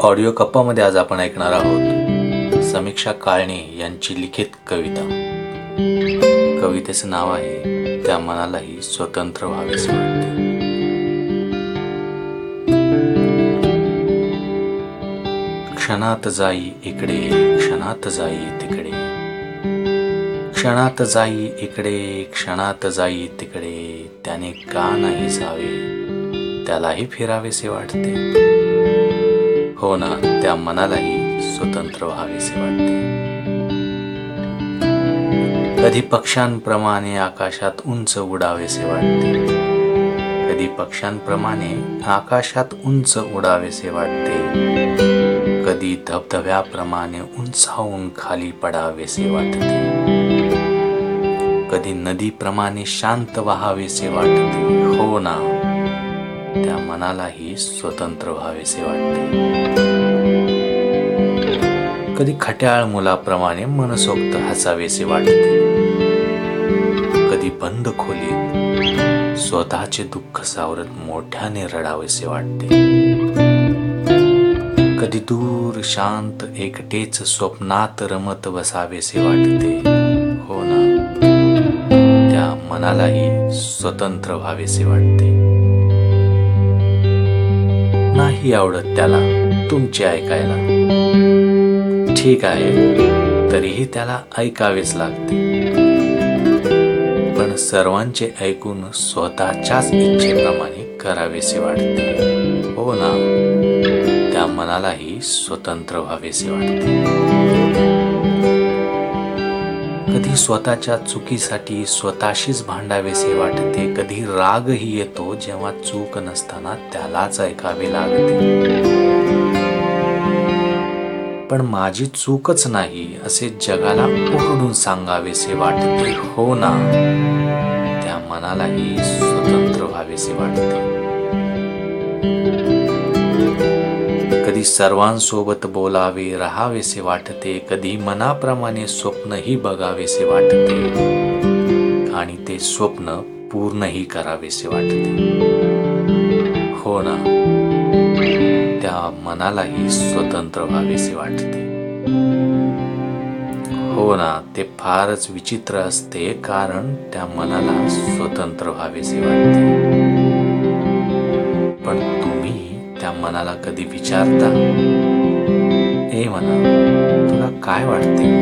Audio कप्पामध्ये आज आपण ऐकणार आहोत समीक्षा काळणे यांची लिखित कविता. कवितेचं नाव आहे त्या मनालाही स्वतंत्र व्हावेसे वाटते क्षणात जाई इकडे क्षणात जाई तिकडे. क्षणात जाई इकडे क्षणात जाई तिकडे. त्याने का नाही जावे त्यालाही फिरावेसे वाटते. हो ना त्या मनालाही स्वतंत्र व्हावेसे वाटते. कधी पक्ष्यांप्रमाणे आकाशात उंच उडावेसे वाटते. कधी पक्ष्यांप्रमाणे आकाशात उंच उडावेसे वाटते. कधी धबधब्याप्रमाणे उंचावून खाली पडावेसे वाटते. कधी नदीप्रमाणे शांत व्हावेसे वाटते. हो ना त्या मनालाही स्वतंत्र व्हावेसे वाटते. कधी खट्याळ मुलाप्रमाणे मनसोक्त हसावेसे वाटते. कधी बंद खोलीत स्वतःचे दुःख सावरत मोठ्याने रडावेसे वाटते. कधी दूर शांत एकटेच स्वप्नात रमत बसावेसे वाटते. हो ना? त्या मनालाही स्वतंत्र व्हावेसे वाटते. नाही आवडत त्याला तुमचे ऐकायला. ठीक आहे तरीही त्याला ऐकावेच लागते. पण सर्वांचे ऐकून स्वतःच्याच इच्छेप्रमाणे करावेसे वाटते. हो ना? त्या मनालाही स्वतंत्र व्हावेसे वाटते. कधी स्वतःच्या चुकीसाठी स्वतःशीच भांडावेसे वाटते कधी रागही येतो जेव्हा चूक नसताना त्यालाच ऐकावे लागते. पण माझी चूकच नाही असे जगाला ओरडून सांगावेसे वाटते. हो ना? त्या मनालाही स्वतंत्र व्हावेसे वाटते. कधी सर्वांसोबत बोलावे राहावेसे वाटते. कधी मनाप्रमाणे स्वप्नही बघावेसे वाटते. आणि ते स्वप्न पूर्णही करावेसे वाटते. हो ना? त्या मनालाही स्वतंत्र व्हावेसे वाटते. हो ना ते फारच विचित्र असते कारण त्या मनाला स्वतंत्र व्हावेसे वाटते. पण तुम्ही त्या मनाला कधी विचारता? ए मना तुला काय वाटते?